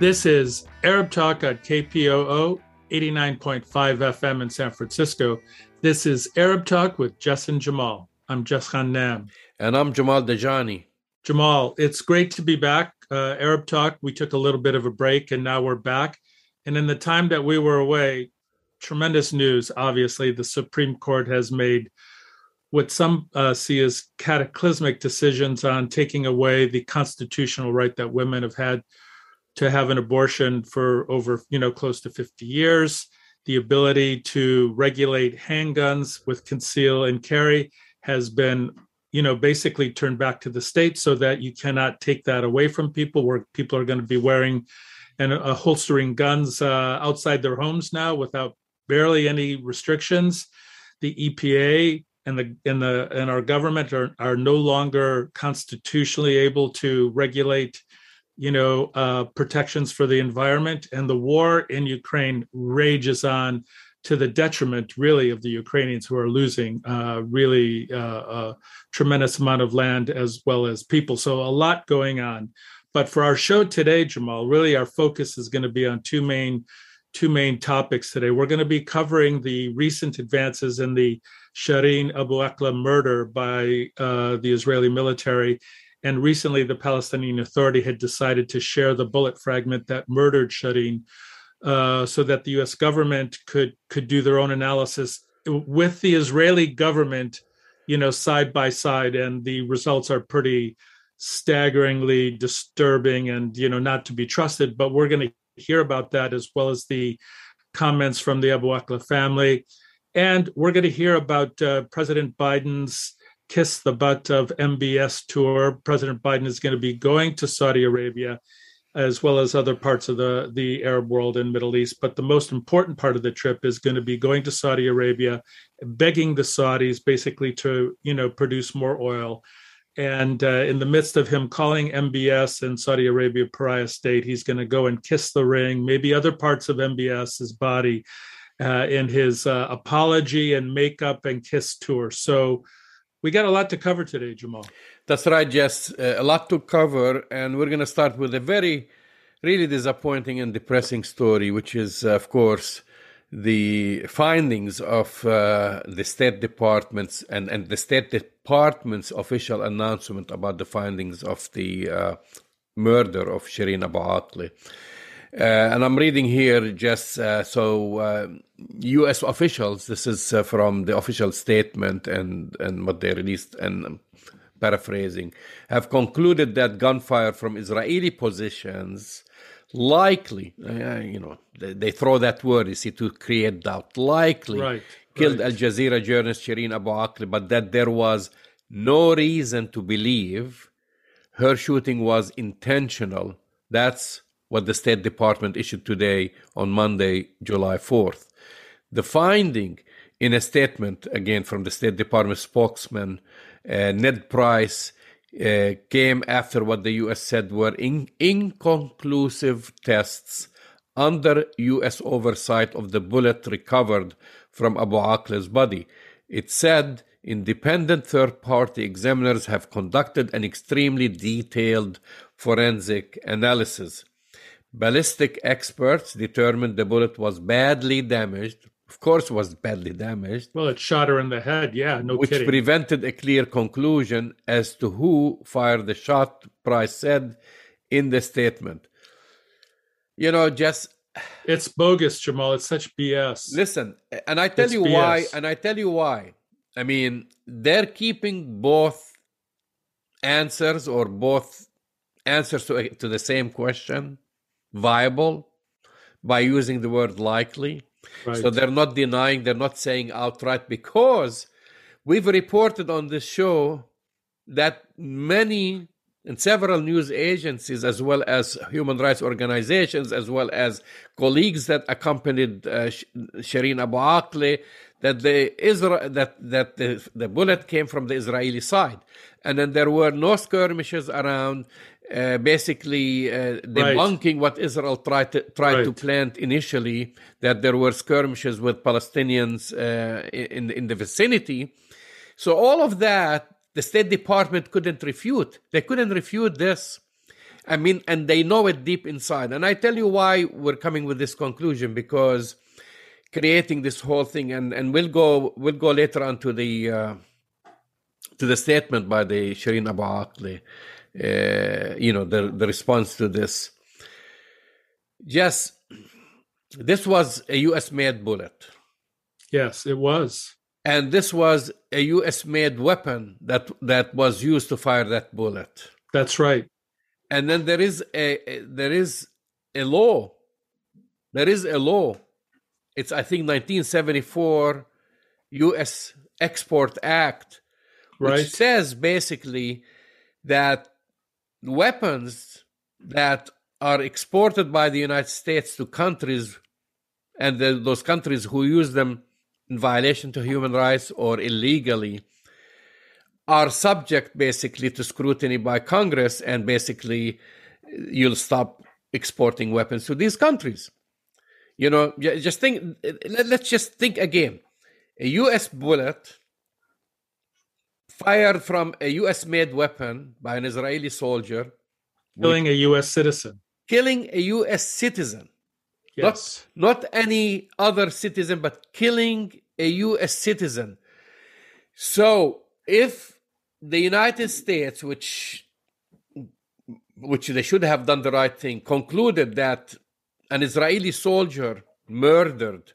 This is Arab Talk at KPOO 89.5 FM in San Francisco. This is Arab Talk with Jess and Jamal. I'm Jess Ghannam. And I'm Jamal Dajani. Jamal, it's great to be back. Uh, Arab Talk, we took a little bit of a break and now we're back. And in the time that we were away, tremendous news. Obviously, the Supreme Court has made what some uh, see as cataclysmic decisions on taking away the constitutional right that women have had to have an abortion for over, you know, close to 50 years, the ability to regulate handguns with conceal and carry has been, you know, basically turned back to the state so that you cannot take that away from people where people are going to be wearing and uh, holstering guns uh, outside their homes now without barely any restrictions. The EPA and the and the and our government are are no longer constitutionally able to regulate you know uh, protections for the environment and the war in ukraine rages on to the detriment really of the ukrainians who are losing uh, really uh, a tremendous amount of land as well as people so a lot going on but for our show today jamal really our focus is going to be on two main two main topics today we're going to be covering the recent advances in the Shireen Abu Akleh murder by uh, the Israeli military. And recently, the Palestinian Authority had decided to share the bullet fragment that murdered Shireen uh, so that the US government could, could do their own analysis with the Israeli government, you know, side by side. And the results are pretty staggeringly disturbing and, you know, not to be trusted. But we're going to hear about that as well as the comments from the Abu Akleh family and we're going to hear about uh, President Biden's Kiss the Butt of MBS tour. President Biden is going to be going to Saudi Arabia as well as other parts of the, the Arab world and Middle East. But the most important part of the trip is going to be going to Saudi Arabia, begging the Saudis basically to, you know, produce more oil. And uh, in the midst of him calling MBS and Saudi Arabia pariah state, he's going to go and kiss the ring, maybe other parts of MBS's body uh, in his uh, apology and makeup and kiss tour. So we got a lot to cover today, Jamal. That's right, Jess. Uh, a lot to cover, and we're going to start with a very, really disappointing and depressing story, which is, of course, the findings of uh, the State Department's and, and the State Department's official announcement about the findings of the uh, murder of Shireen Abu Akleh. Uh, and I'm reading here just uh, so uh, U.S. officials. This is uh, from the official statement and and what they released. And um, paraphrasing, have concluded that gunfire from Israeli positions likely, uh, you know, they, they, throw that word, you see, to create doubt. Likely right, killed right. Al Jazeera journalist Shireen Abu Akleh, but that there was no reason to believe her shooting was intentional. That's what the State Department issued today on Monday, July 4th. The finding in a statement, again from the State Department spokesman, uh, Ned Price, uh, came after what the U.S. said were in- inconclusive tests under U.S. oversight of the bullet recovered from Abu Akleh's body. It said independent third party examiners have conducted an extremely detailed forensic analysis. Ballistic experts determined the bullet was badly damaged. Of course, it was badly damaged. Well, it shot her in the head. Yeah, no which kidding. Which prevented a clear conclusion as to who fired the shot. Price said in the statement. You know, just it's bogus, Jamal. It's such BS. Listen, and I tell It's you BS. why. And I tell you why. I mean, they're keeping both answers or both answers to to the same question viable by using the word likely. Right. So they're not denying, they're not saying outright because we've reported on this show that many and several news agencies, as well as human rights organizations, as well as colleagues that accompanied uh, Shireen Abu Akleh, that the Israel that that the, the bullet came from the Israeli side, and then there were no skirmishes around. Uh, basically uh, debunking Right. what Israel tried to, tried to plant initially that there were skirmishes with Palestinians uh, in in the vicinity. So all of that the State Department couldn't refute. They couldn't refute this. I mean, and they know it deep inside. And I tell you why we're coming with this conclusion because creating this whole thing, and, and we'll go we'll go later on to the uh, to the statement by the Shireen Abu Akleh, uh, you know, the the response to this. Yes, this was a U.S. made bullet. Yes, it was. And this was a U.S. made weapon that that was used to fire that bullet. That's right. And then there is a, there is a law. There is a law. It's I think 1974 U.S. Export Act, which Right. says basically that weapons that are exported by the United States to countries and the, those countries who use them in violation to human rights or illegally are subject basically to scrutiny by Congress and basically you'll stop exporting weapons to these countries. You know, just think, let- let's just think again. A US bullet fired from a US made weapon by an Israeli soldier Killing a U.S. citizen. killing a US citizen. Yes. not any other citizen, but killing a U.S. citizen. So, if the United States, which which they should have done the right thing, concluded that an Israeli soldier murdered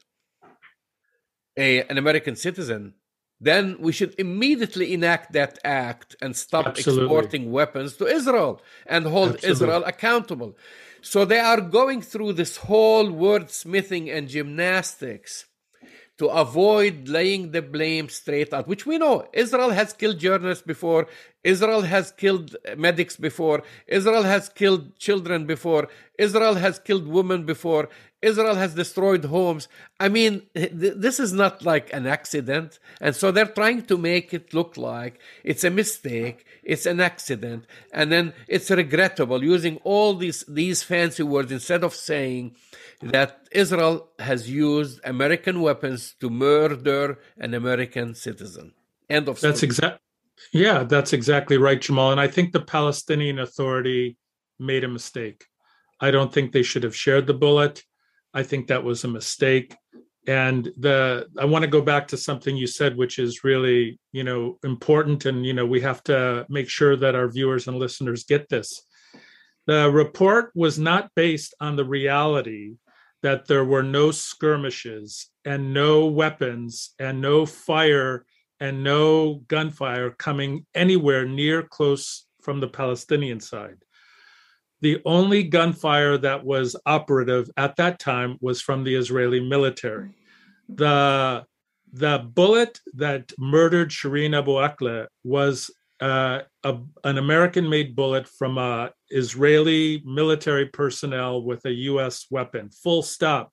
a, an American citizen, then we should immediately enact that act and stop Absolutely. exporting weapons to Israel and hold Absolutely. Israel accountable. So they are going through this whole wordsmithing and gymnastics to avoid laying the blame straight out, which we know Israel has killed journalists before, Israel has killed medics before, Israel has killed children before, Israel has killed women before, Israel has destroyed homes. I mean, th- this is not like an accident. And so they're trying to make it look like it's a mistake, it's an accident, and then it's regrettable using all these, these fancy words instead of saying, that Israel has used American weapons to murder an American citizen. End of That's story. exact. Yeah, that's exactly right, Jamal. And I think the Palestinian Authority made a mistake. I don't think they should have shared the bullet. I think that was a mistake. And the I want to go back to something you said, which is really, you know, important. And you know, we have to make sure that our viewers and listeners get this. The report was not based on the reality that there were no skirmishes and no weapons and no fire and no gunfire coming anywhere near close from the Palestinian side. The only gunfire that was operative at that time was from the Israeli military. The the bullet that murdered Shireen Abu Akleh was uh, a, an American-made bullet from a Israeli military personnel with a U.S. weapon. Full stop.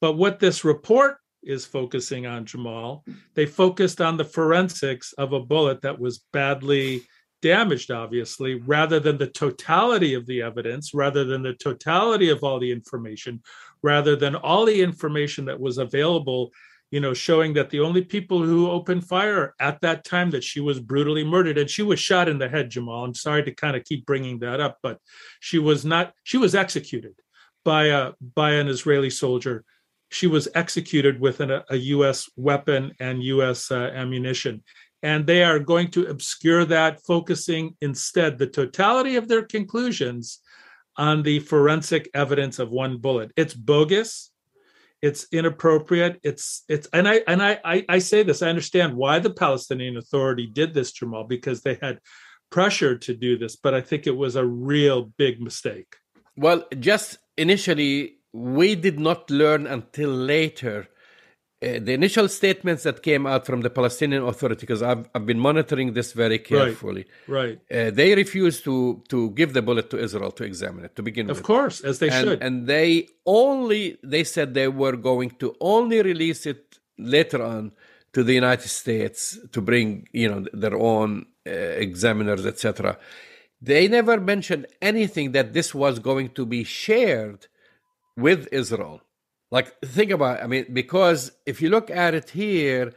But what this report is focusing on, Jamal, they focused on the forensics of a bullet that was badly damaged, obviously, rather than the totality of the evidence, rather than the totality of all the information, rather than all the information that was available, you know, showing that the only people who opened fire at that time that she was brutally murdered and she was shot in the head, Jamal. I'm sorry to kind of keep bringing that up, but she was not, she was executed by a by an Israeli soldier she was executed with an, a U.S. weapon and U.S. Uh, ammunition. And they are going to obscure that, focusing instead the totality of their conclusions on the forensic evidence of one bullet. It's bogus. It's inappropriate. It's it's and I and I, I I say this. I understand why the Palestinian Authority did this, Jamal, because they had pressure to do this, but I think it was a real big mistake. Well, just initially, we did not learn until later. Uh, the initial statements that came out from the Palestinian Authority, because I've, I've been monitoring this very carefully, Right. uh, they refused to, to give the bullet to Israel to examine it to begin Of with. Of course, as they and, should. and they only they said they were going to only release it later on to the United States to bring you know their own uh, examiners etc. They never mentioned anything that this was going to be shared with Israel. Like think about. I mean because if you look at it here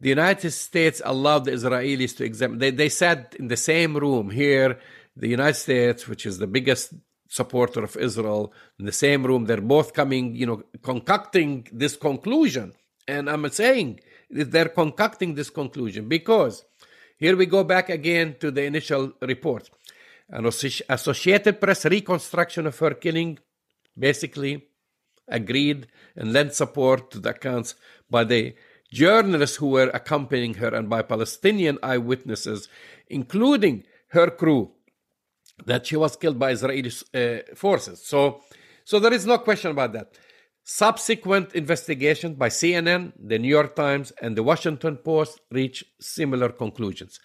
the United States allowed the Israelis to examine they they sat in the same room here the United States, which is the biggest supporter of Israel, in the same room. They're both coming, you know, concocting this conclusion. And I'm saying they're concocting this conclusion because here we go back again to the initial report. An Associated Press reconstruction of her killing basically agreed and lent support to the accounts by the journalists who were accompanying her and by Palestinian eyewitnesses, including her crew, that she was killed by Israeli uh, forces. So, so there is no question about that. Subsequent investigations by CNN, the New York Times, and the Washington Post reach similar conclusions.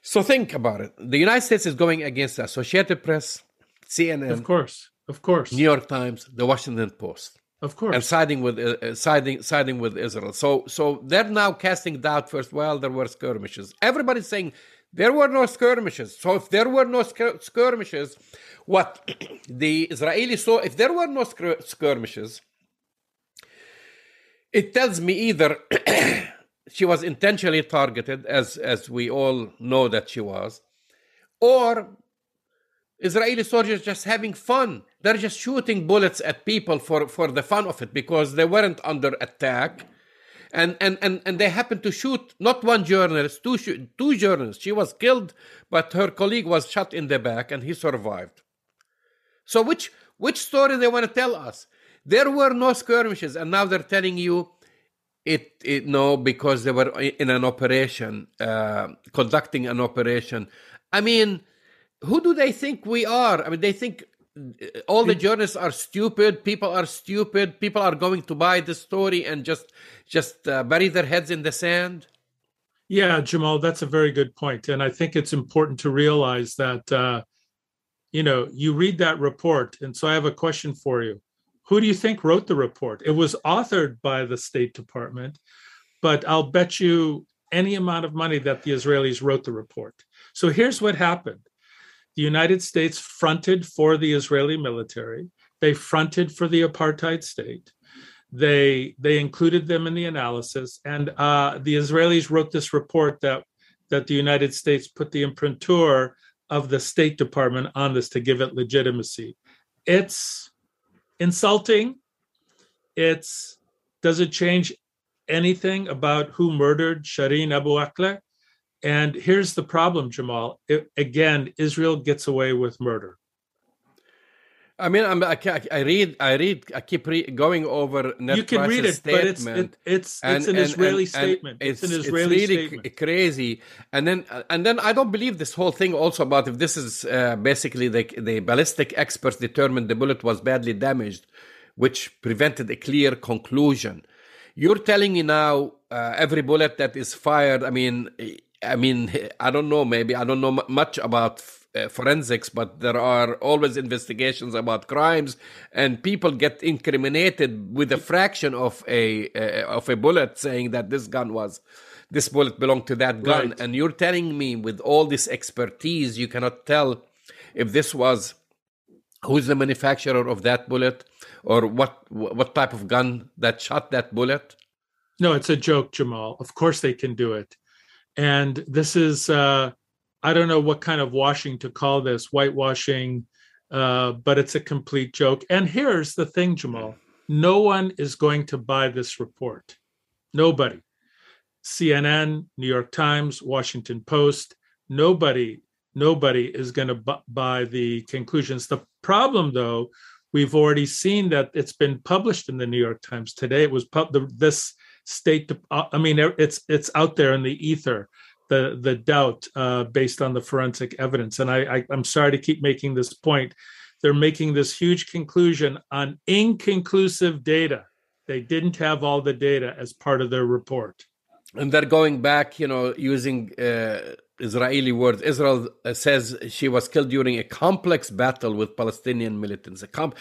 So think about it. The United States is going against the Associated Press, CNN, of course, of course, New York Times, the Washington Post, of course, and siding with uh, uh, siding siding with Israel. So so they're now casting doubt. First, well, there were skirmishes. Everybody's saying there were no skirmishes. So if there were no skirmishes, what the Israelis saw, if there were no skirmishes, it tells me either she was intentionally targeted, as as we all know that she was, or Israeli soldiers just having fun. They're just shooting bullets at people for, for the fun of it because they weren't under attack. And, and, and, and they happened to shoot not one journalist, two, two journalists. She was killed, but her colleague was shot in the back and he survived. So which which story they want to tell us? There were no skirmishes, and now they're telling you it, it no because they were in an operation, uh, conducting an operation. I mean, who do they think we are? I mean, they think uh, all the journalists are stupid. People are stupid. People are going to buy the story and just just uh, bury their heads in the sand. Yeah, Jamal, that's a very good point, and I think it's important to realize that uh, you know you read that report, and so I have a question for you. Who do you think wrote the report? It was authored by the State Department, but I'll bet you any amount of money that the Israelis wrote the report. So here's what happened the United States fronted for the Israeli military, they fronted for the apartheid state. They, they included them in the analysis, and uh, the Israelis wrote this report that, that the United States put the imprintur of the State Department on this to give it legitimacy. It's insulting. It's does it change anything about who murdered Shireen Abu Akleh? And here's the problem, Jamal. It, again, Israel gets away with murder. I mean, I'm, I, I read, I read, I keep re- going over. Ned you can read it, but it's it, it's and, it's an and, Israeli and, statement. It's, it's, an Israeli it's really statement. crazy. And then, and then, I don't believe this whole thing also about if this is uh, basically the the ballistic experts determined the bullet was badly damaged, which prevented a clear conclusion. You're telling me now uh, every bullet that is fired. I mean, I mean, I don't know. Maybe I don't know much about uh, forensics, but there are always investigations about crimes, and people get incriminated with a fraction of a uh, of a bullet, saying that this gun was this bullet belonged to that gun. Right. And you're telling me, with all this expertise, you cannot tell if this was who's the manufacturer of that bullet or what what type of gun that shot that bullet. No, it's a joke, Jamal. Of course they can do it and this is uh, I don't know what kind of washing to call this, whitewashing, uh, but it's a complete joke. And here's the thing, Jamal: no one is going to buy this report. Nobody. CNN, New York Times, Washington Post. Nobody. Nobody is going to bu- buy the conclusions. The problem, though, we've already seen that it's been published in the New York Times today. It was pub- the, this state uh, i mean it's it's out there in the ether the the doubt uh, based on the forensic evidence. And I, I i'm sorry to keep making this point. They're making this huge conclusion on inconclusive data. They didn't have all the data as part of their report and they're going back you know using uh, Israeli words. Israel uh, says she was killed during a complex battle with Palestinian militants. A comp-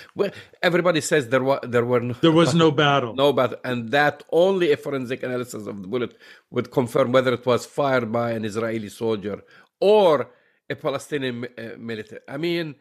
everybody says there were there were no, there was no battle, no battle, and that only a forensic analysis of the bullet would confirm whether it was fired by an Israeli soldier or a Palestinian uh, military. I mean,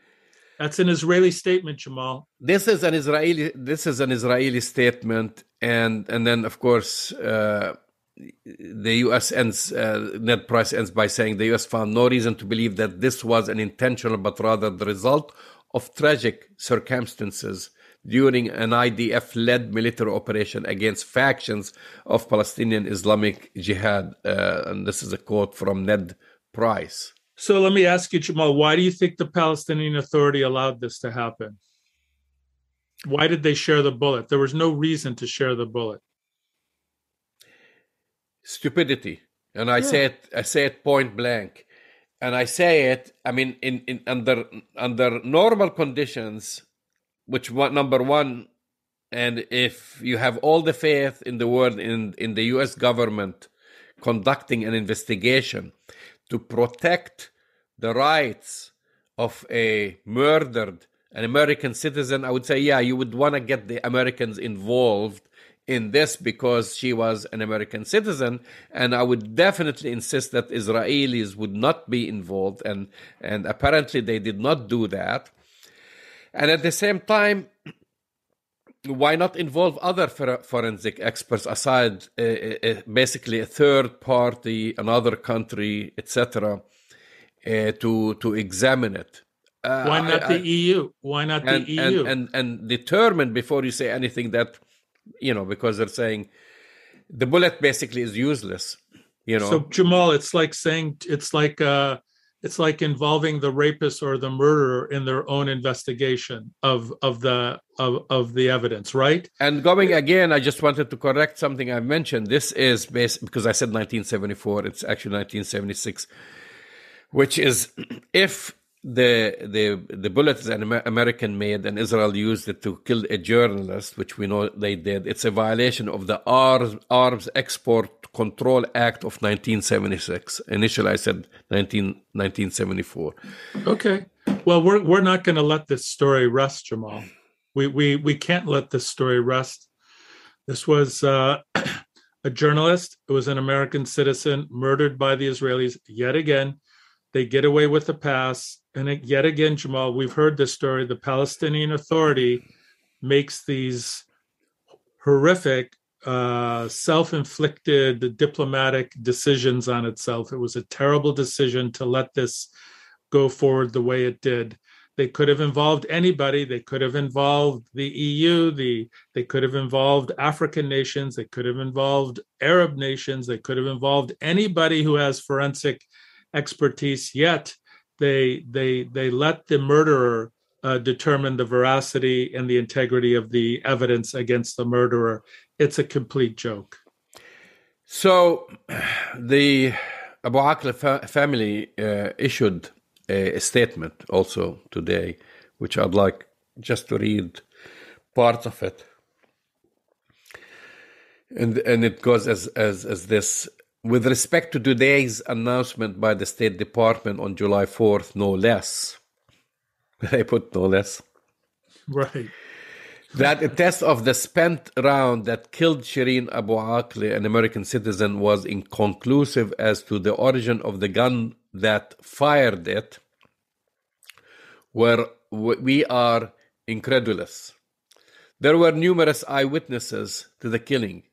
that's an Israeli statement, Jamal. This is an Israeli. This is an Israeli statement, and and then of course. Uh, the U.S. ends, uh, Ned Price ends by saying the U.S. found no reason to believe that this was an intentional, but rather the result of tragic circumstances during an IDF led military operation against factions of Palestinian Islamic Jihad. Uh, and this is a quote from Ned Price. So let me ask you, Jamal, why do you think the Palestinian Authority allowed this to happen? Why did they share the bullet? There was no reason to share the bullet. Stupidity. And I yeah. say it I say it point blank. And I say it, I mean, in, in under under normal conditions, which one number one, and if you have all the faith in the world in, in the US government conducting an investigation to protect the rights of a murdered an American citizen, I would say, yeah, you would want to get the Americans involved in this because she was an American citizen, and I would definitely insist that Israelis would not be involved, and and apparently they did not do that. And at the same time, why not involve other forensic experts aside, uh, uh, basically a third party, another country, etc., uh, to to examine it? Uh, why not I, the EU? Why not and, the EU? And, and and determine before you say anything that you know because they're saying the bullet basically is useless. You know. So Jamal, it's like saying it's like uh it's like involving the rapist or the murderer in their own investigation of of the of, of the evidence right and going again i just wanted to correct something i mentioned this is based because i said 1974 it's actually 1976 which is if the the the bullet is an American made and Israel used it to kill a journalist, which we know they did. It's a violation of the Arms, Arms Export Control Act of 1976. Initially, I said 19, 1974. Okay. Well, we're we're not going to let this story rest, Jamal. We we we can't let this story rest. This was uh, a journalist. It was an American citizen murdered by the Israelis yet again. They get away with the pass and yet again, Jamal, we've heard this story. The Palestinian Authority makes these horrific, uh, self inflicted diplomatic decisions on itself. It was a terrible decision to let this go forward the way it did. They could have involved anybody. They could have involved the EU. The they could have involved African nations. They could have involved Arab nations. They could have involved anybody who has forensic expertise. Yet they they they let the murderer uh, determine the veracity and the integrity of the evidence against the murderer. It's a complete joke. So, the Abu Akleh fa- family uh, issued a, a, statement also today, which I'd like just to read part of it. And and it goes as as as this with respect to today's announcement by the State Department on July 4th, no less, I put no less. Right. That a test of the spent round that killed Shireen Abu Akleh, an American citizen, was inconclusive as to the origin of the gun that fired it, where we are incredulous. There were numerous eyewitnesses to the killing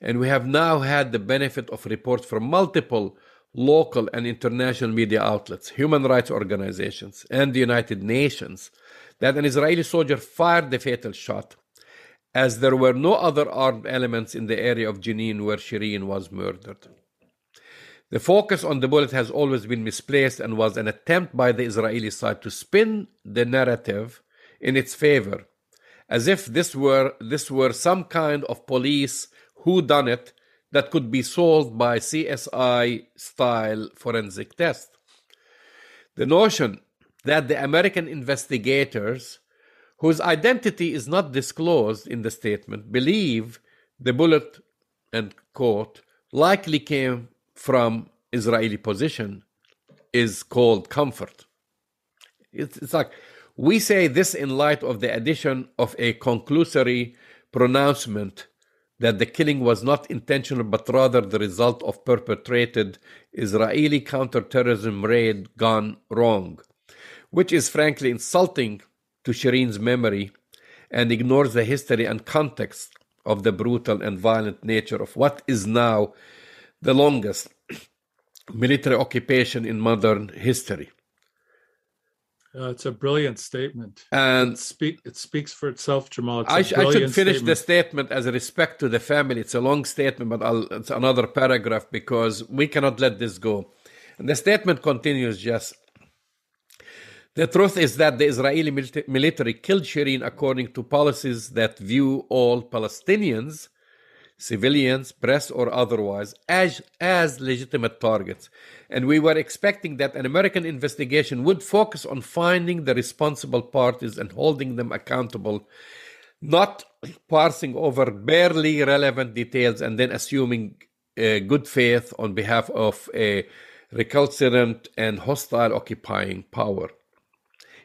and we have now had the benefit of reports from multiple local and international media outlets, human rights organizations, and the United Nations that an Israeli soldier fired the fatal shot, as there were no other armed elements in the area of Jenin where Shireen was murdered. The focus on the bullet has always been misplaced and was an attempt by the Israeli side to spin the narrative in its favor, as if this were, this were some kind of police who done it that could be solved by CSI style forensic test. The notion that the American investigators, whose identity is not disclosed in the statement, believe the bullet and quote likely came from Israeli position is called comfort. It's, it's like we say this in light of the addition of a conclusory pronouncement that the killing was not intentional but rather the result of perpetrated Israeli counterterrorism raid gone wrong, which is frankly insulting to Shireen's memory and ignores the history and context of the brutal and violent nature of what is now the longest military occupation in modern history. Uh, it's a brilliant statement. And it, speak, it speaks for itself, Jamal. I, sh- I, should finish statement. the statement as a respect to the family. It's a long statement, but I'll, it's another paragraph because we cannot let this go. And the statement continues just the truth is that the Israeli military killed Shireen according to policies that view all Palestinians, civilians, press, or otherwise, as, as legitimate targets and we were expecting that an American investigation would focus on finding the responsible parties and holding them accountable, not parsing over barely relevant details and then assuming uh, good faith on behalf of a recalcitrant and hostile occupying power.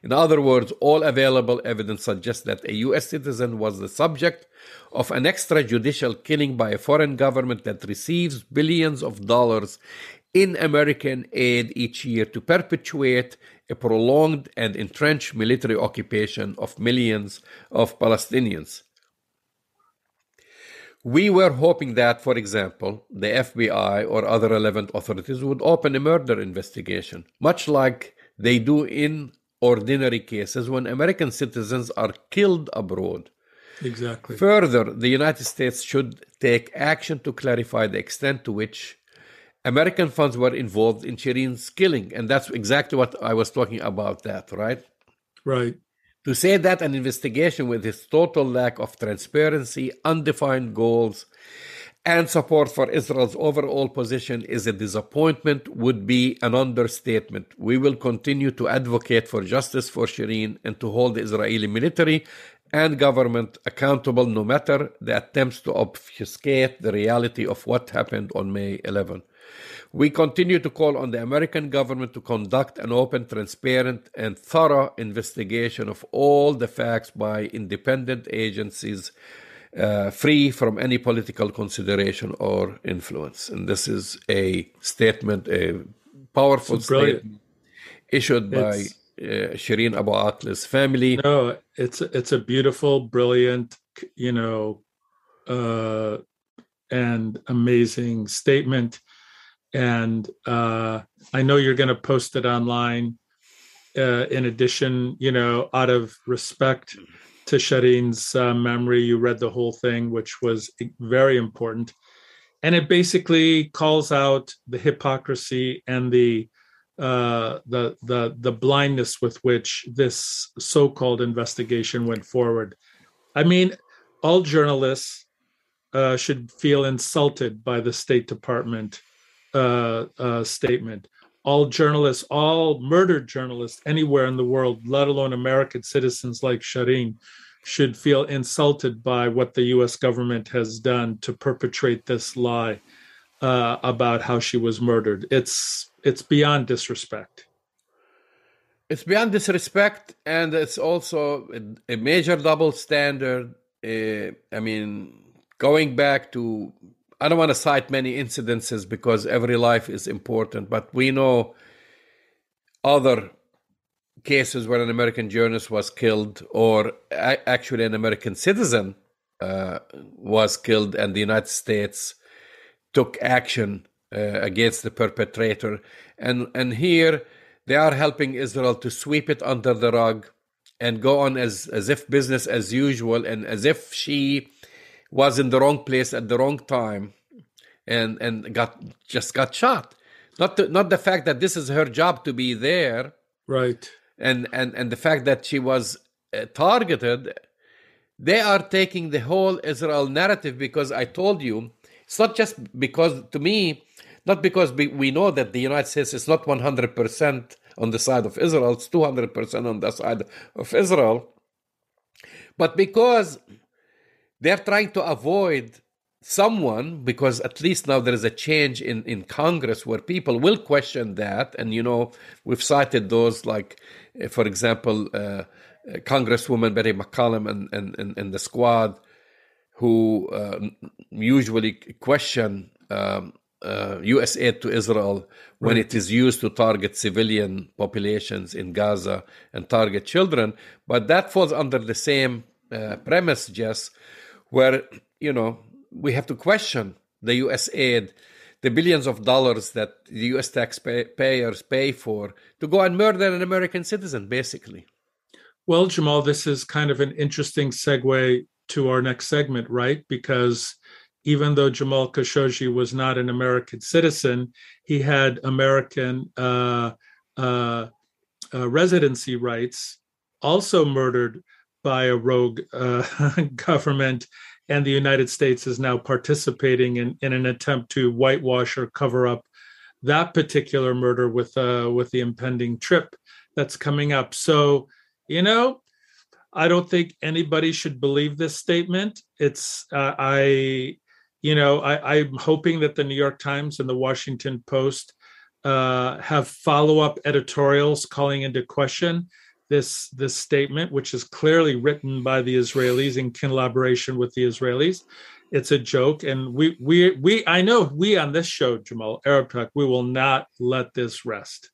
In other words, all available evidence suggests that a US citizen was the subject of an extrajudicial killing by a foreign government that receives billions of dollars in American aid each year to perpetuate a prolonged and entrenched military occupation of millions of Palestinians. We were hoping that, for example, the FBI or other relevant authorities would open a murder investigation, much like they do in ordinary cases when American citizens are killed abroad. Exactly. Further, the United States should take action to clarify the extent to which American funds were involved in Shireen's killing, and that's exactly what I was talking about. That right? Right. To say that an investigation with its total lack of transparency, undefined goals, and support for Israel's overall position is a disappointment would be an understatement. We will continue to advocate for justice for Shireen and to hold the Israeli military and government accountable no matter the attempts to obfuscate the reality of what happened on May 11. We continue to call on the American government to conduct an open, transparent, and thorough investigation of all the facts by independent agencies uh, free from any political consideration or influence. And this is a statement, a powerful statement issued by uh, Shireen Abu Akleh's family. No, it's it's a beautiful, brilliant, you know, uh, and amazing statement and uh, I know you're going to post it online. Uh, in addition, you know, out of respect to Shireen's uh, memory, you read the whole thing, which was very important, and it basically calls out the hypocrisy and the uh, the the the blindness with which this so-called investigation went forward. I mean, all journalists uh, should feel insulted by the State Department uh, uh, statement. All journalists, all murdered journalists anywhere in the world, let alone American citizens like Shireen, should feel insulted by what the US government has done to perpetrate this lie uh, about how she was murdered. It's it's beyond disrespect. It's beyond disrespect, and it's also a, a major double standard. Uh, I mean, going back to I don't want to cite many incidences because every life is important, but we know other cases where an American journalist was killed, or a- actually an American citizen uh, was killed, and the United States took action uh, against the perpetrator. And and here they are helping Israel to sweep it under the rug and go on as as if business as usual, and as if she was in the wrong place at the wrong time and and got just got shot. Not the, not the fact that this is her job to be there. Right. And and and the fact that she was uh, targeted. They are taking the whole israel narrative because i told you it's not just because to me not because we know that the united states is not 100% on the side of israel it's 200% on the side of israel but because they're trying to avoid someone because at least now there is a change in, in congress where people will question that and you know we've cited those like uh, for example uh, uh, congresswoman betty mccollum and, and, and, and the squad who uh, usually question um, U.S. Uh, aid to Israel when right. it is used to target civilian populations in Gaza and target children, but that falls under the same uh, premise, Jess, where you know we have to question the U.S. aid. the billions of dollars that the U.S. taxpayers pay for to go and murder an American citizen, basically. Well, Jamal, this is kind of an interesting segue to our next segment, right? Because even though Jamal Khashoggi was not an American citizen, he had American uh, uh, uh, residency rights, also murdered by a rogue uh, government. And the United States is now participating in, in an attempt to whitewash or cover up that particular murder with uh, with the impending trip that's coming up. So, you know, I don't think anybody should believe this statement. It's uh, I you know, I, am hoping that the New York Times and the Washington Post uh, have follow-up editorials calling into question this this statement, which is clearly written by the Israelis in collaboration with the Israelis. It's a joke, and we we we I know we on this show, Jamal Arab Talk, we will not let this rest.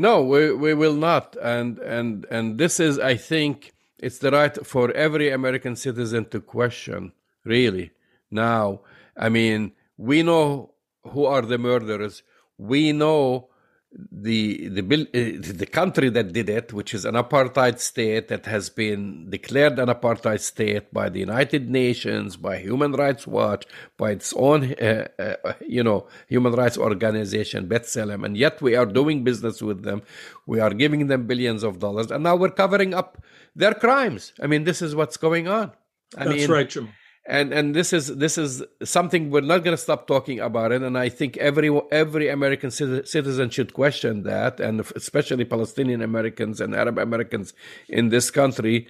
No, we we will not, and and and this is, I think, it's the right for every American citizen to question, really now. I mean, we know who are the murderers. We know the the uh, the country that did it, which is an apartheid state that has been declared an apartheid state by the United Nations, by Human Rights Watch, by its own uh, uh, you know human rights organization B'Tselem, and yet we are doing business with them. We are giving them billions of dollars, and now we're covering up their crimes. I mean, this is what's going on. I That's mean, right, Jim and and this is this is something we're not going to stop talking about it. And i think every every american citizen should question that and especially palestinian americans and arab americans in this country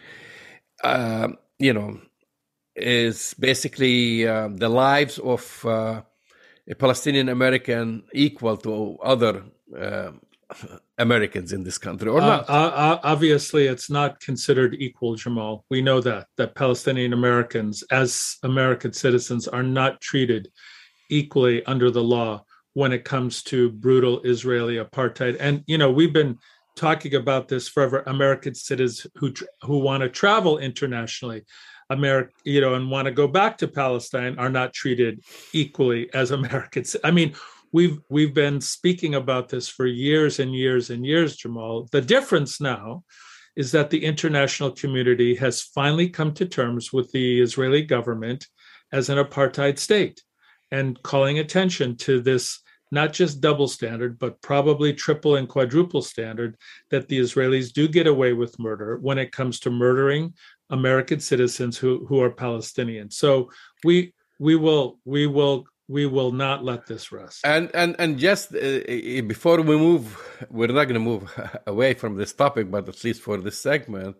uh, you know is basically uh, the lives of uh, a palestinian american equal to other uh, Americans in this country or uh, not? Uh, uh, obviously, it's not considered equal, Jamal. We know that that Palestinian Americans, as American citizens, are not treated equally under the law when it comes to brutal Israeli apartheid. And you know, we've been talking about this forever. American citizens who who want to travel internationally. America, you know, and want to go back to Palestine are not treated equally as Americans. I mean, we've we've been speaking about this for years and years and years jamal. The difference now is that the international community has finally come to terms with the israeli government as an apartheid state and calling attention to this not just double standard but probably triple and quadruple standard that the israelis do get away with murder when it comes to murdering american citizens who who are palestinian. So we we will we will we will not let this rest. And and and just uh, uh before we move, we're not going to move away from this topic, but at least for this segment,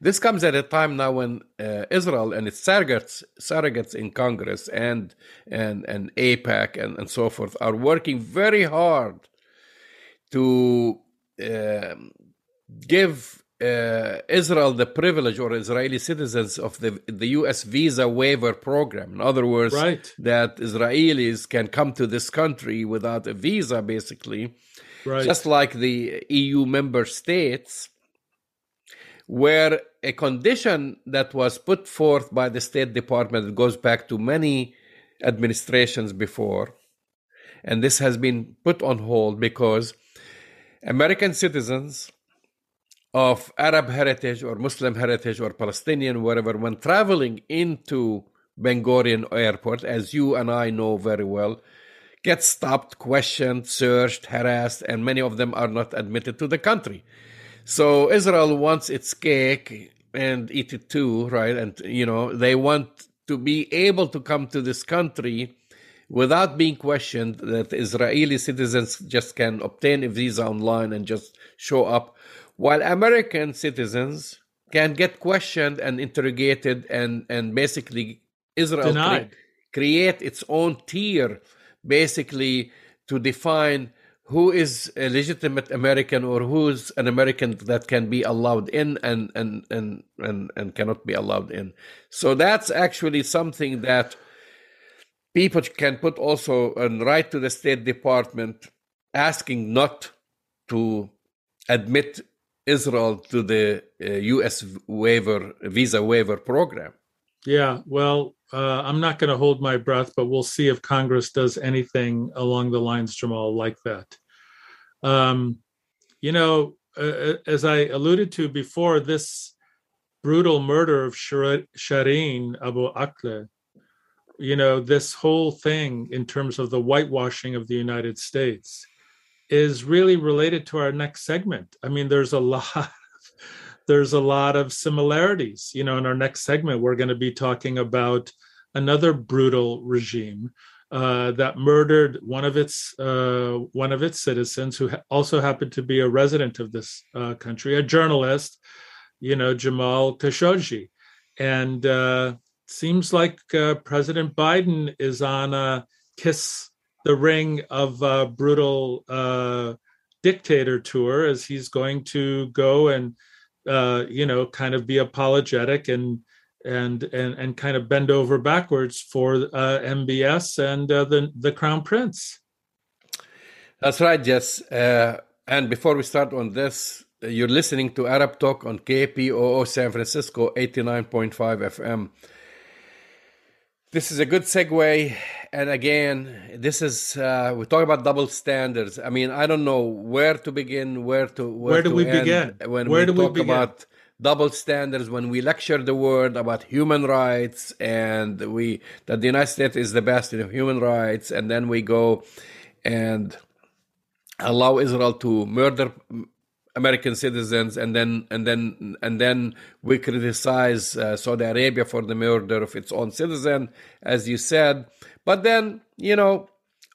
this comes at a time now when uh, Israel and its surrogates, surrogates in Congress and and and AIPAC and, and so forth are working very hard to uh, give uh, Israel the privilege or Israeli citizens of the the U.S. visa waiver program. In other words, right. that Israelis can come to this country without a visa, basically, right. just like the EU member states, where a condition that was put forth by the State Department that goes back to many administrations before, and this has been put on hold because American citizens of Arab heritage or Muslim heritage or Palestinian, whatever, when traveling into Ben Gurion Airport, as you and I know very well, get stopped, questioned, searched, harassed, and many of them are not admitted to the country. So Israel wants its cake and eat it too, right? And, you know, they want to be able to come to this country without being questioned that Israeli citizens just can obtain a visa online and just show up while American citizens can get questioned and interrogated and, and basically Israel cre- create its own tier basically to define who is a legitimate American or who's an American that can be allowed in and, and, and, and, and cannot be allowed in. So that's actually something that people can put also and write to the State Department asking not to admit Israel to the uh, U.S. waiver visa waiver program. Yeah, well, uh, I'm not going to hold my breath, but we'll see if Congress does anything along the lines, Jamal, like that. Um, you know, uh, as I alluded to before, this brutal murder of Shireen Abu Akleh, you know, this whole thing in terms of the whitewashing of the United States is really related to our next segment. I mean, there's a lot there's a lot of similarities. You know, in our next segment, we're going to be talking about another brutal regime uh, that murdered one of its uh, one of its citizens, who ha- also happened to be a resident of this uh, country, a journalist, you know, Jamal Khashoggi, and uh, seems like uh, President Biden is on a kiss the ring of a brutal uh, dictator tour, as he's going to go and uh, you know, kind of be apologetic and and and and kind of bend over backwards for uh, MBS and uh, the the Crown Prince. That's right, Jess. Uh, and before we start on this, you're listening to Arab Talk on KPOO San Francisco 89.5 FM. This is a good segue. And again, this is, uh, we talk about double standards. I mean, I don't know where to begin, where to, where, where do to we begin? When where we talk we about double standards, when we lecture the world about human rights and we, that the United States is the best in human rights. And then we go and allow Israel to murder American citizens, and then and then and then we criticize uh, Saudi Arabia for the murder of its own citizen, as you said. But then you know,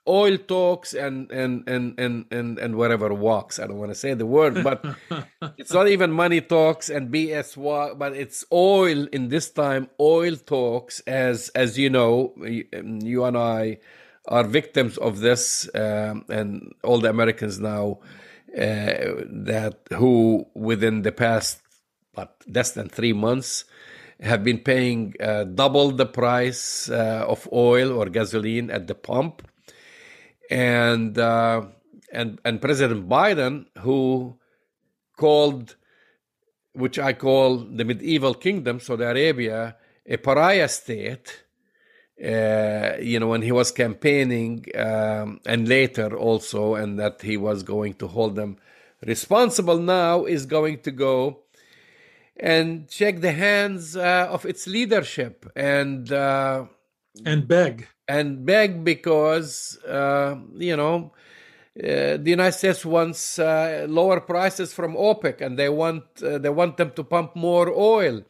oil talks and and and and and, and whatever walks. I don't want to say the word, but it's not even money talks and BS walk, but it's oil in this time. Oil talks, as as you know, you and I are victims of this, um, and all the Americans now that who within the past but less than three months have been paying uh, double the price uh, of oil or gasoline at the pump, and uh, and and President Biden, who called, which I call the medieval kingdom, Saudi Arabia, a pariah state, uh, you know, when he was campaigning, um, and later also, and that he was going to hold them responsible now, is going to go and shake the hands uh, of its leadership and uh, and beg and beg because uh, you know. Uh, the United States wants uh, lower prices from OPEC, and they want they want them to pump more oil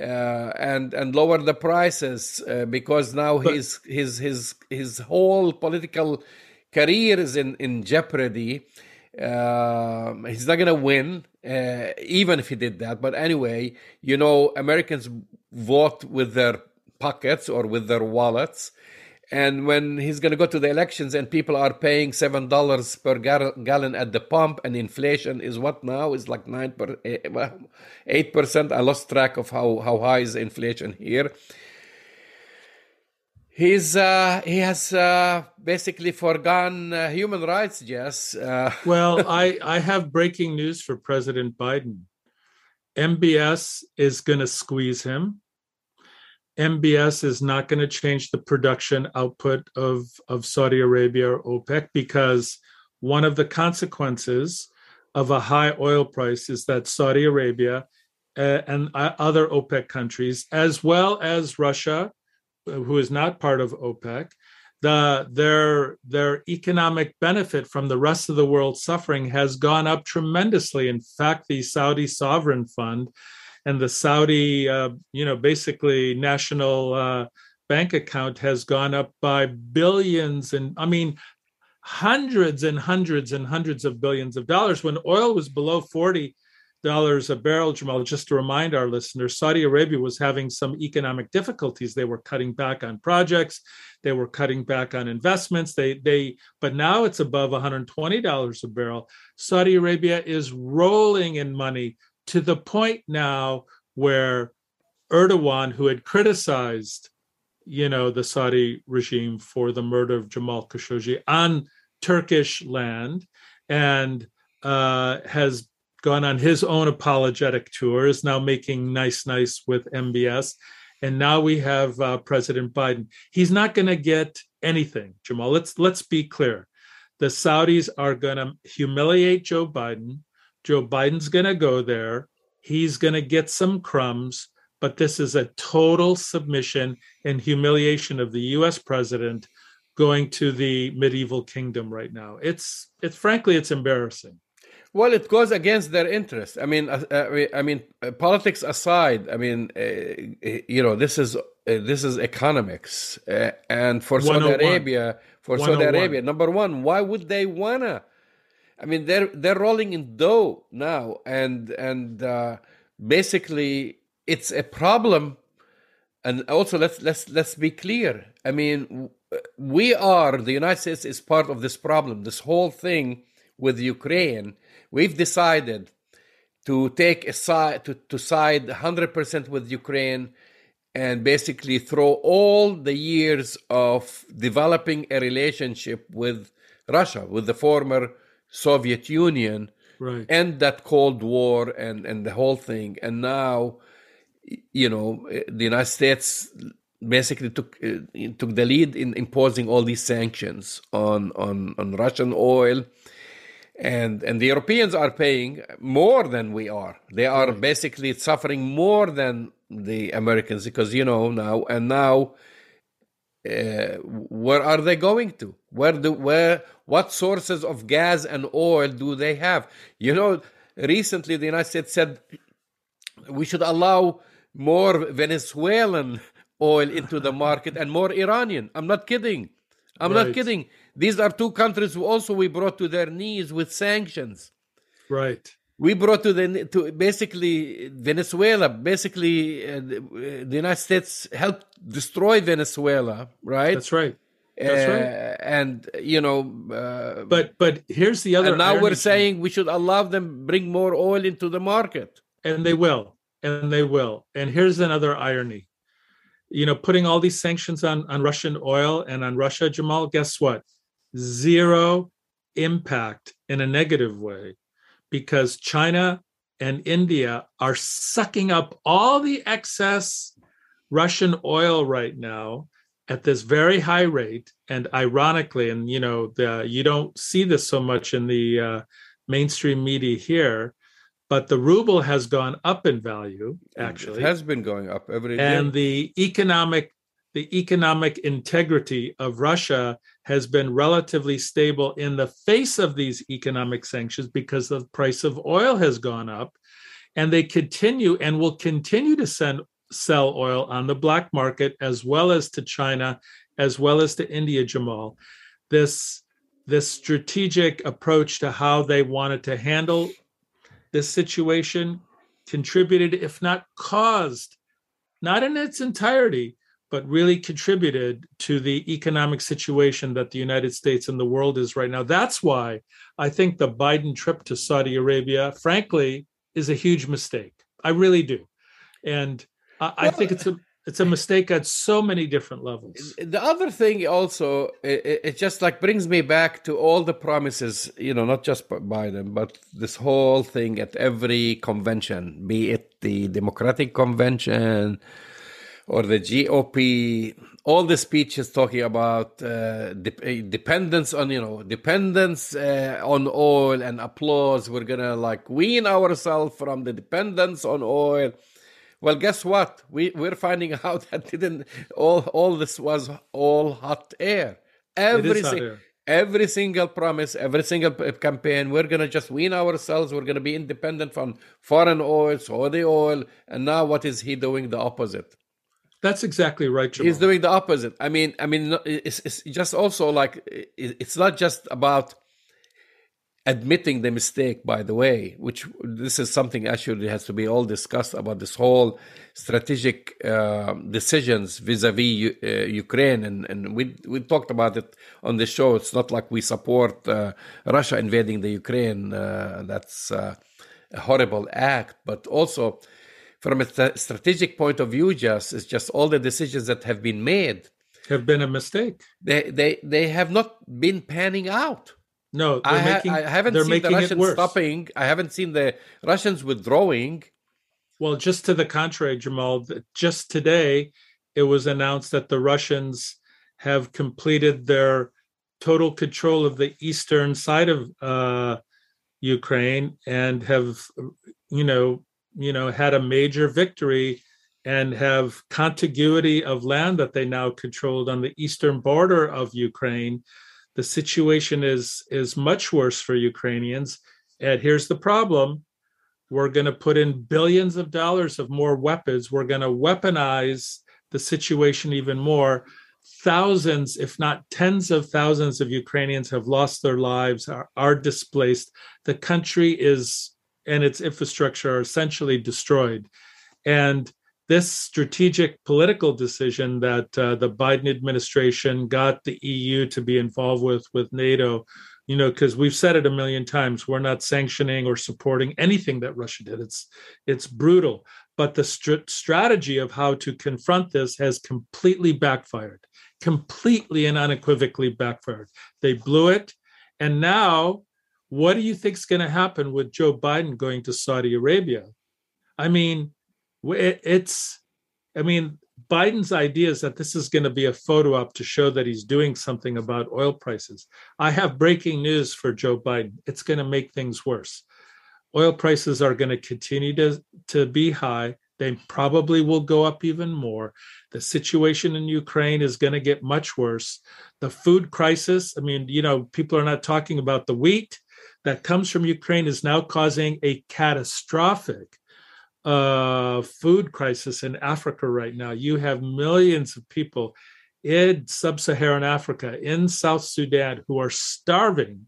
uh, and and lower the prices uh, because now but, his his his his whole political career is in in jeopardy. Uh, he's not going to win, uh, even if he did that. But anyway, you know, Americans vote with their pockets or with their wallets, and when he's going to go to the elections and people are paying seven dollars per gallon at the pump, and inflation is what now is like nine per eh, eight percent. I lost track of how how high is inflation here. He's uh, he has uh, basically forgone uh, human rights. Yes. Uh, well, I I have breaking news for President Biden. MBS is going to squeeze him MBS is not going to change the production output of, of Saudi Arabia or OPEC because one of the consequences of a high oil price is that Saudi Arabia uh, and uh, other OPEC countries, as well as Russia, who is not part of OPEC, the their their economic benefit from the rest of the world suffering has gone up tremendously. In fact, the Saudi sovereign fund and the Saudi, uh, you know, basically national uh, bank account has gone up by billions and I mean hundreds and hundreds and hundreds of billions of dollars. When oil was below forty dollars a barrel, Jamal, just to remind our listeners, Saudi Arabia was having some economic difficulties. They were cutting back on projects, they were cutting back on investments. They they but now it's above $120 a barrel. Saudi Arabia is rolling in money to the point now where Erdogan, who had criticized, you know, the Saudi regime for the murder of Jamal Khashoggi on Turkish land, and uh, has gone on his own apologetic tour, is now making nice, nice with MBS, and now we have uh, President Biden. He's not going to get anything, Jamal. Let's let's be clear. The Saudis are going to humiliate Joe Biden. Joe Biden's going to go there. He's going to get some crumbs, but this is a total submission and humiliation of the U.S. president going to the medieval kingdom right now. It's it's frankly it's embarrassing. Well, it goes against their interest. I mean, uh, uh I mean, uh, politics aside. I mean, uh, uh you know, this is uh, this is economics, and for Saudi oh Arabia, for Saudi oh Arabia, number one, why would they wanna? I mean, they're they're rolling in dough now, and and uh, basically, it's a problem. And also, let's let's let's be clear. I mean, we are the United States is part of this problem. This whole thing with Ukraine we've decided to take a side to, to side 100% with Ukraine and basically throw all the years of developing a relationship with Russia, with the former Soviet Union, right. end that Cold War and, and the whole thing. And now, you know, the United States basically took uh, took the lead in imposing all these sanctions on on on Russian oil and and the Europeans are paying more than we are. They are basically suffering more than the Americans because you know now and now. Uh, where are they going to? Where do where? What sources of gas and oil do they have? You know, recently the United States said we should allow more Venezuelan oil into the market and more Iranian. I'm not kidding. I'm right. not kidding. These are two countries who also we brought to their knees with sanctions. Right. We brought to the to basically Venezuela. Basically, uh, the United States helped destroy Venezuela. Right. That's right. That's uh, right. And you know, uh, but but here's the other. And now we're saying we should allow them bring more oil into the market, and they will, and they will. And here's another irony. You know, putting all these sanctions on on Russian oil and on Russia, Jamal. Guess what? zero impact in a negative way because China and India are sucking up all the excess Russian oil right now at this very high rate. And ironically, and you know, the, you don't see this so much in the uh, mainstream media here, but the ruble has gone up in value. Actually, it has been going up every day. And the economic the economic integrity of Russia has been relatively stable in the face of these economic sanctions because the price of oil has gone up. And they continue and will continue to send, sell oil on the black market as well as to China, as well as to India, Jamal. This, this strategic approach to how they wanted to handle this situation contributed, if not caused, not in its entirety, but really contributed to the economic situation that the United States and the world is right now. That's why I think the Biden trip to Saudi Arabia, frankly, is a huge mistake. I really do. And I, I think it's a it's a mistake at so many different levels. The other thing also, it, it, just like brings me back to all the promises, you know, not just Biden, but this whole thing at every convention, be it the Democratic convention, or the GOP, all the speeches talking about uh, de- dependence on you know dependence uh, on oil and applause. We're gonna like wean ourselves from the dependence on oil. Well, guess what? We we're finding out that didn't all all this was all hot air. Every hot air. every single promise, every single campaign, we're gonna just wean ourselves. We're gonna be independent from foreign oil, Saudi oil, and now what is he doing? The opposite. That's exactly right. Jamal. He's doing the opposite. I mean, I mean, it's, it's just also like it's not just about admitting the mistake. By the way, which this is something actually has to be all discussed about this whole strategic uh, decisions vis-a-vis uh, Ukraine, and and we we talked about it on the show. It's not like we support uh, Russia invading the Ukraine. Uh, that's uh, a horrible act, but also from a strategic point of view, just it's just all the decisions that have been made have been a mistake. They they they have not been panning out. No, I, ha- making, I, haven't seen the Russians stopping. I haven't seen the Russians withdrawing. Well, just to the contrary, Jamal, just today it was announced that the Russians have completed their total control of the eastern side of uh, Ukraine and have, you know, you know, had a major victory and have contiguity of land that they now controlled on the eastern border of Ukraine. The situation is is much worse for Ukrainians. And here's the problem: we're going to put in billions of dollars of more weapons. We're going to weaponize the situation even more. Thousands, if not tens of thousands of Ukrainians have lost their lives, are, are displaced. The country is and its infrastructure are essentially destroyed. And this strategic political decision that uh, the Biden administration got the EU to be involved with, with NATO, you know, because we've said it a million times, we're not sanctioning or supporting anything that Russia did. It's it's brutal, but the st- strategy of how to confront this has completely backfired, completely and unequivocally backfired. They blew it, and now, what do you think is going to happen with Joe Biden going to Saudi Arabia? I mean, it's, I mean, Biden's idea is that this is going to be a photo op to show that he's doing something about oil prices. I have breaking news for Joe Biden. It's going to make things worse. Oil prices are going to continue to, to be high. They probably will go up even more. The situation in Ukraine is going to get much worse. The food crisis, I mean, you know, people are not talking about the wheat that comes from Ukraine is now causing a catastrophic uh, food crisis in Africa right now. You have millions of people in sub Saharan Africa, in South Sudan, who are starving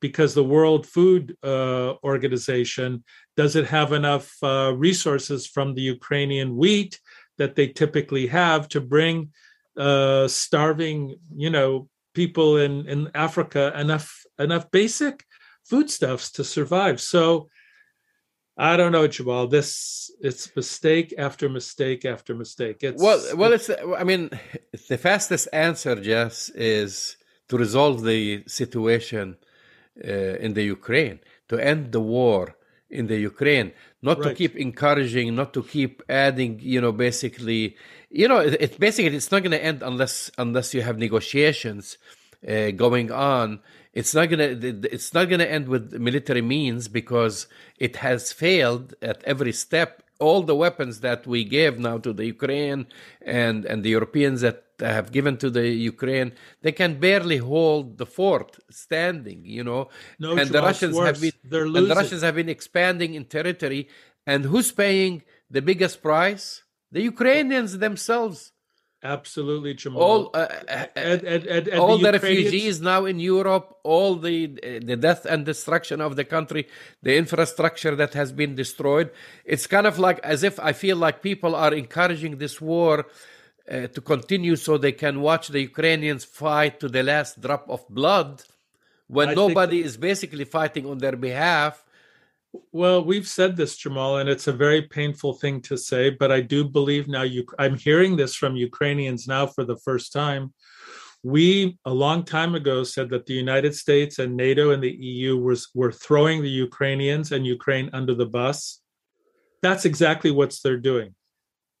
because the World Food uh, Organization doesn't have enough uh, resources from the Ukrainian wheat that they typically have to bring uh, starving, you know, people in, in Africa enough enough basic foodstuffs to survive. So I don't know, Jamal. This it's mistake after mistake after mistake. It's well, well. It's. I mean, the fastest answer, Jess, is to resolve the situation uh, in the Ukraine, to end the war in the Ukraine, not right. to keep encouraging, not to keep adding. You know, basically, you know, it's it basically it's not going to end unless unless you have negotiations uh, going on it's not gonna it's not gonna end with military means because it has failed at every step. All the weapons that we gave now to the Ukraine and and the Europeans that have given to the Ukraine, they can barely hold the fort standing. You know, no, and the Russians worse. have been and the Russians have been expanding in territory. And who's paying the biggest price? The Ukrainians themselves Absolutely, Jamal. All, uh, uh, and, all the, the refugees now in Europe, all the the death and destruction of the country, the infrastructure that has been destroyed. It's kind of like as if I feel like people are encouraging this war uh, to continue so they can watch the Ukrainians fight to the last drop of blood when I nobody is basically fighting on their behalf well, we've said this, Jamal, and it's a very painful thing to say, but I do believe now you I'm hearing this from Ukrainians now for the first time. We a long time ago said that the United States and NATO and the EU was were throwing the Ukrainians and Ukraine under the bus. That's exactly what they're doing.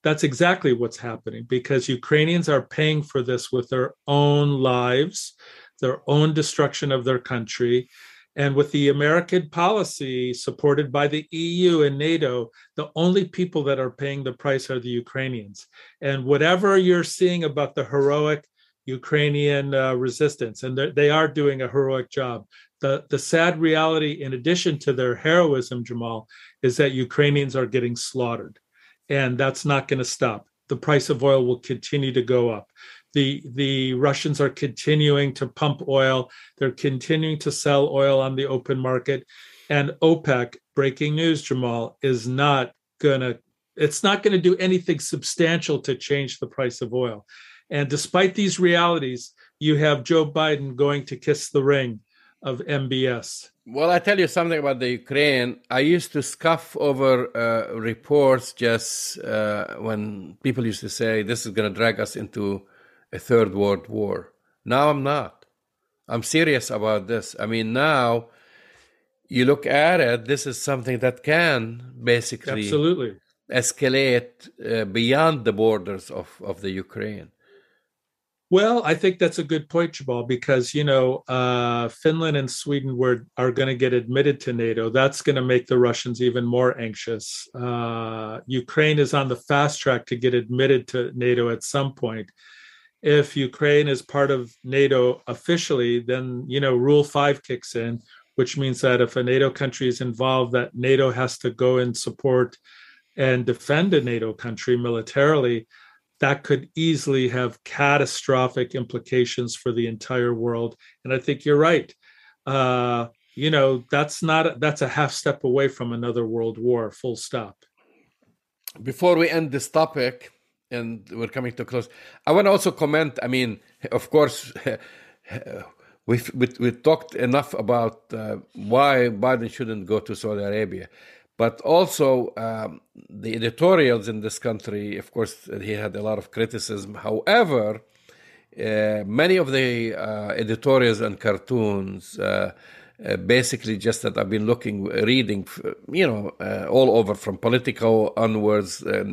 That's exactly what's happening because Ukrainians are paying for this with their own lives, their own destruction of their country and with the American policy supported by the EU and NATO, the only people that are paying the price are the Ukrainians. And whatever you're seeing about the heroic Ukrainian uh, resistance, and they are doing a heroic job. The, the sad reality, in addition to their heroism, Jamal, is that Ukrainians are getting slaughtered. And that's not going to stop. The price of oil will continue to go up the the Russians are continuing to pump oil. They're continuing to sell oil on the open market, and OPEC. Breaking news, Jamal, is not gonna. It's not going to do anything substantial to change the price of oil. And despite these realities, you have Joe Biden going to kiss the ring of MBS. Well, I tell you something about the Ukraine. I used to scoff over uh, reports just uh, when people used to say this is going to drag us into a third world war. Now I'm not. I'm serious about this. I mean, now you look at it, this is something that can basically absolutely escalate uh, beyond the borders of, of the Ukraine? Well, I think that's a good point, Jamal, because you know uh, Finland and Sweden were are going to get admitted to NATO. That's going to make the Russians even more anxious. Uh, Ukraine is on the fast track to get admitted to NATO at some point. If Ukraine is part of NATO officially, then you know Rule Five kicks in, which means that if a NATO country is involved, that NATO has to go and support and defend a NATO country militarily that could easily have catastrophic implications for the entire world. And I think you're right. Uh, you know, that's not that's a half step away from another world war. Full stop. Before we end this topic, and we're coming to close, I want to also comment. I mean, of course. We've, we, we talked enough about uh, why Biden shouldn't go to Saudi Arabia. But also, um, the editorials in this country, of course, he had a lot of criticism. However, uh, many of the uh, editorials and cartoons, uh, uh basically just that I've been looking, reading, you know, uh, all over from Politico onwards, uh,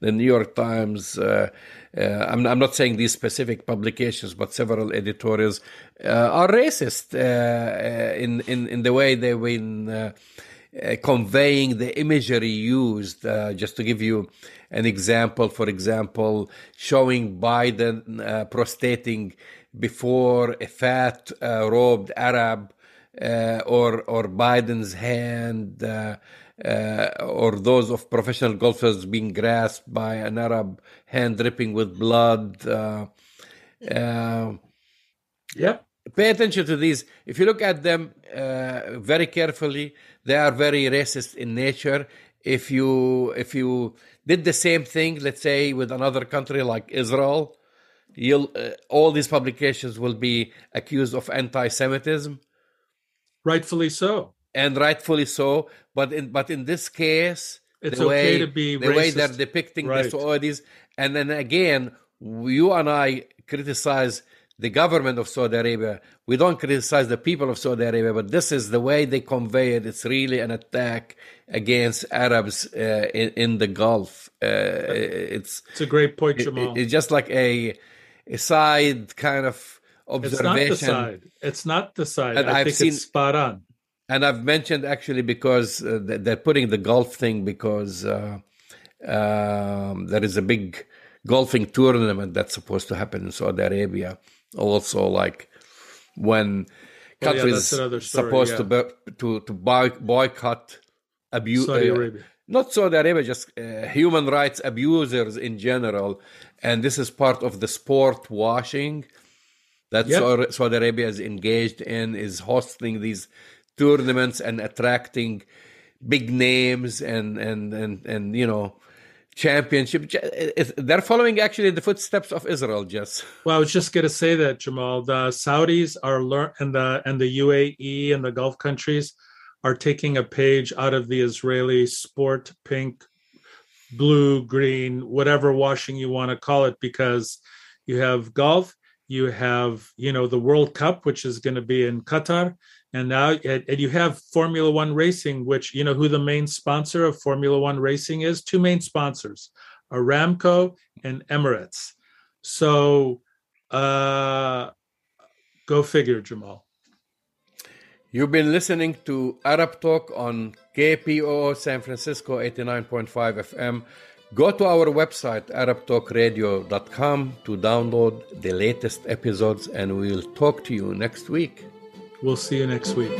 the New York Times. I'm, I'm, not saying these specific publications, but several editorials are racist in, in in the way they've been uh, conveying the imagery used. Uh, just to give you an example, for example, showing Biden uh, prostrating before a fat uh, robed Arab, uh, or or Biden's hand. Uh, or those of professional golfers being grasped by an Arab hand dripping with blood. yep. Pay attention to these. If you look at them very carefully, they are very racist in nature. If you if you did the same thing, let's say with another country like Israel, you'll uh, all these publications will be accused of anti-Semitism. Rightfully so. And rightfully so. But in but in this case, it's the okay way, to be the racist. way they're depicting right. the Saudis, and then again, you and I criticize the government of Saudi Arabia. We don't criticize the people of Saudi Arabia, but this is the way they convey it. It's really an attack against Arabs uh, in, in, the Gulf. Uh, it's it's a great point, Jamal. It, it's just like a, a side kind of observation. It's not the side. It's not the side. And I I've think seen, it's spot on. And I've mentioned actually because uh, they're putting the golf thing because uh, um, there is a big golfing tournament that's supposed to happen in Saudi Arabia also like when countries oh, yeah, supposed yeah. to be, to to boycott abuse Saudi uh, Arabia. not Saudi Arabia, just uh, human rights abusers in general, and this is part of the sport washing that yep. Saudi Arabia is engaged in, is hosting these tournaments and attracting big names and and and and you know championship. They're following actually the footsteps of Israel. Just well, I was just going to say that Jamal. The Saudis are learn and the and the UAE and the Gulf countries are taking a page out of the Israeli sport pink, blue, green, whatever washing you want to call it, because you have golf, you have you know the World Cup, which is going to be in Qatar and now and you have formula one racing which you know who the main sponsor of formula one racing is? Two main sponsors aramco and emirates. So uh go figure jamal. You've been listening to arab talk on kpoo san francisco 89.5 fm Go to our website, arabtalkradio.com, to download the latest episodes, and we'll talk to you next week. We'll see you next week.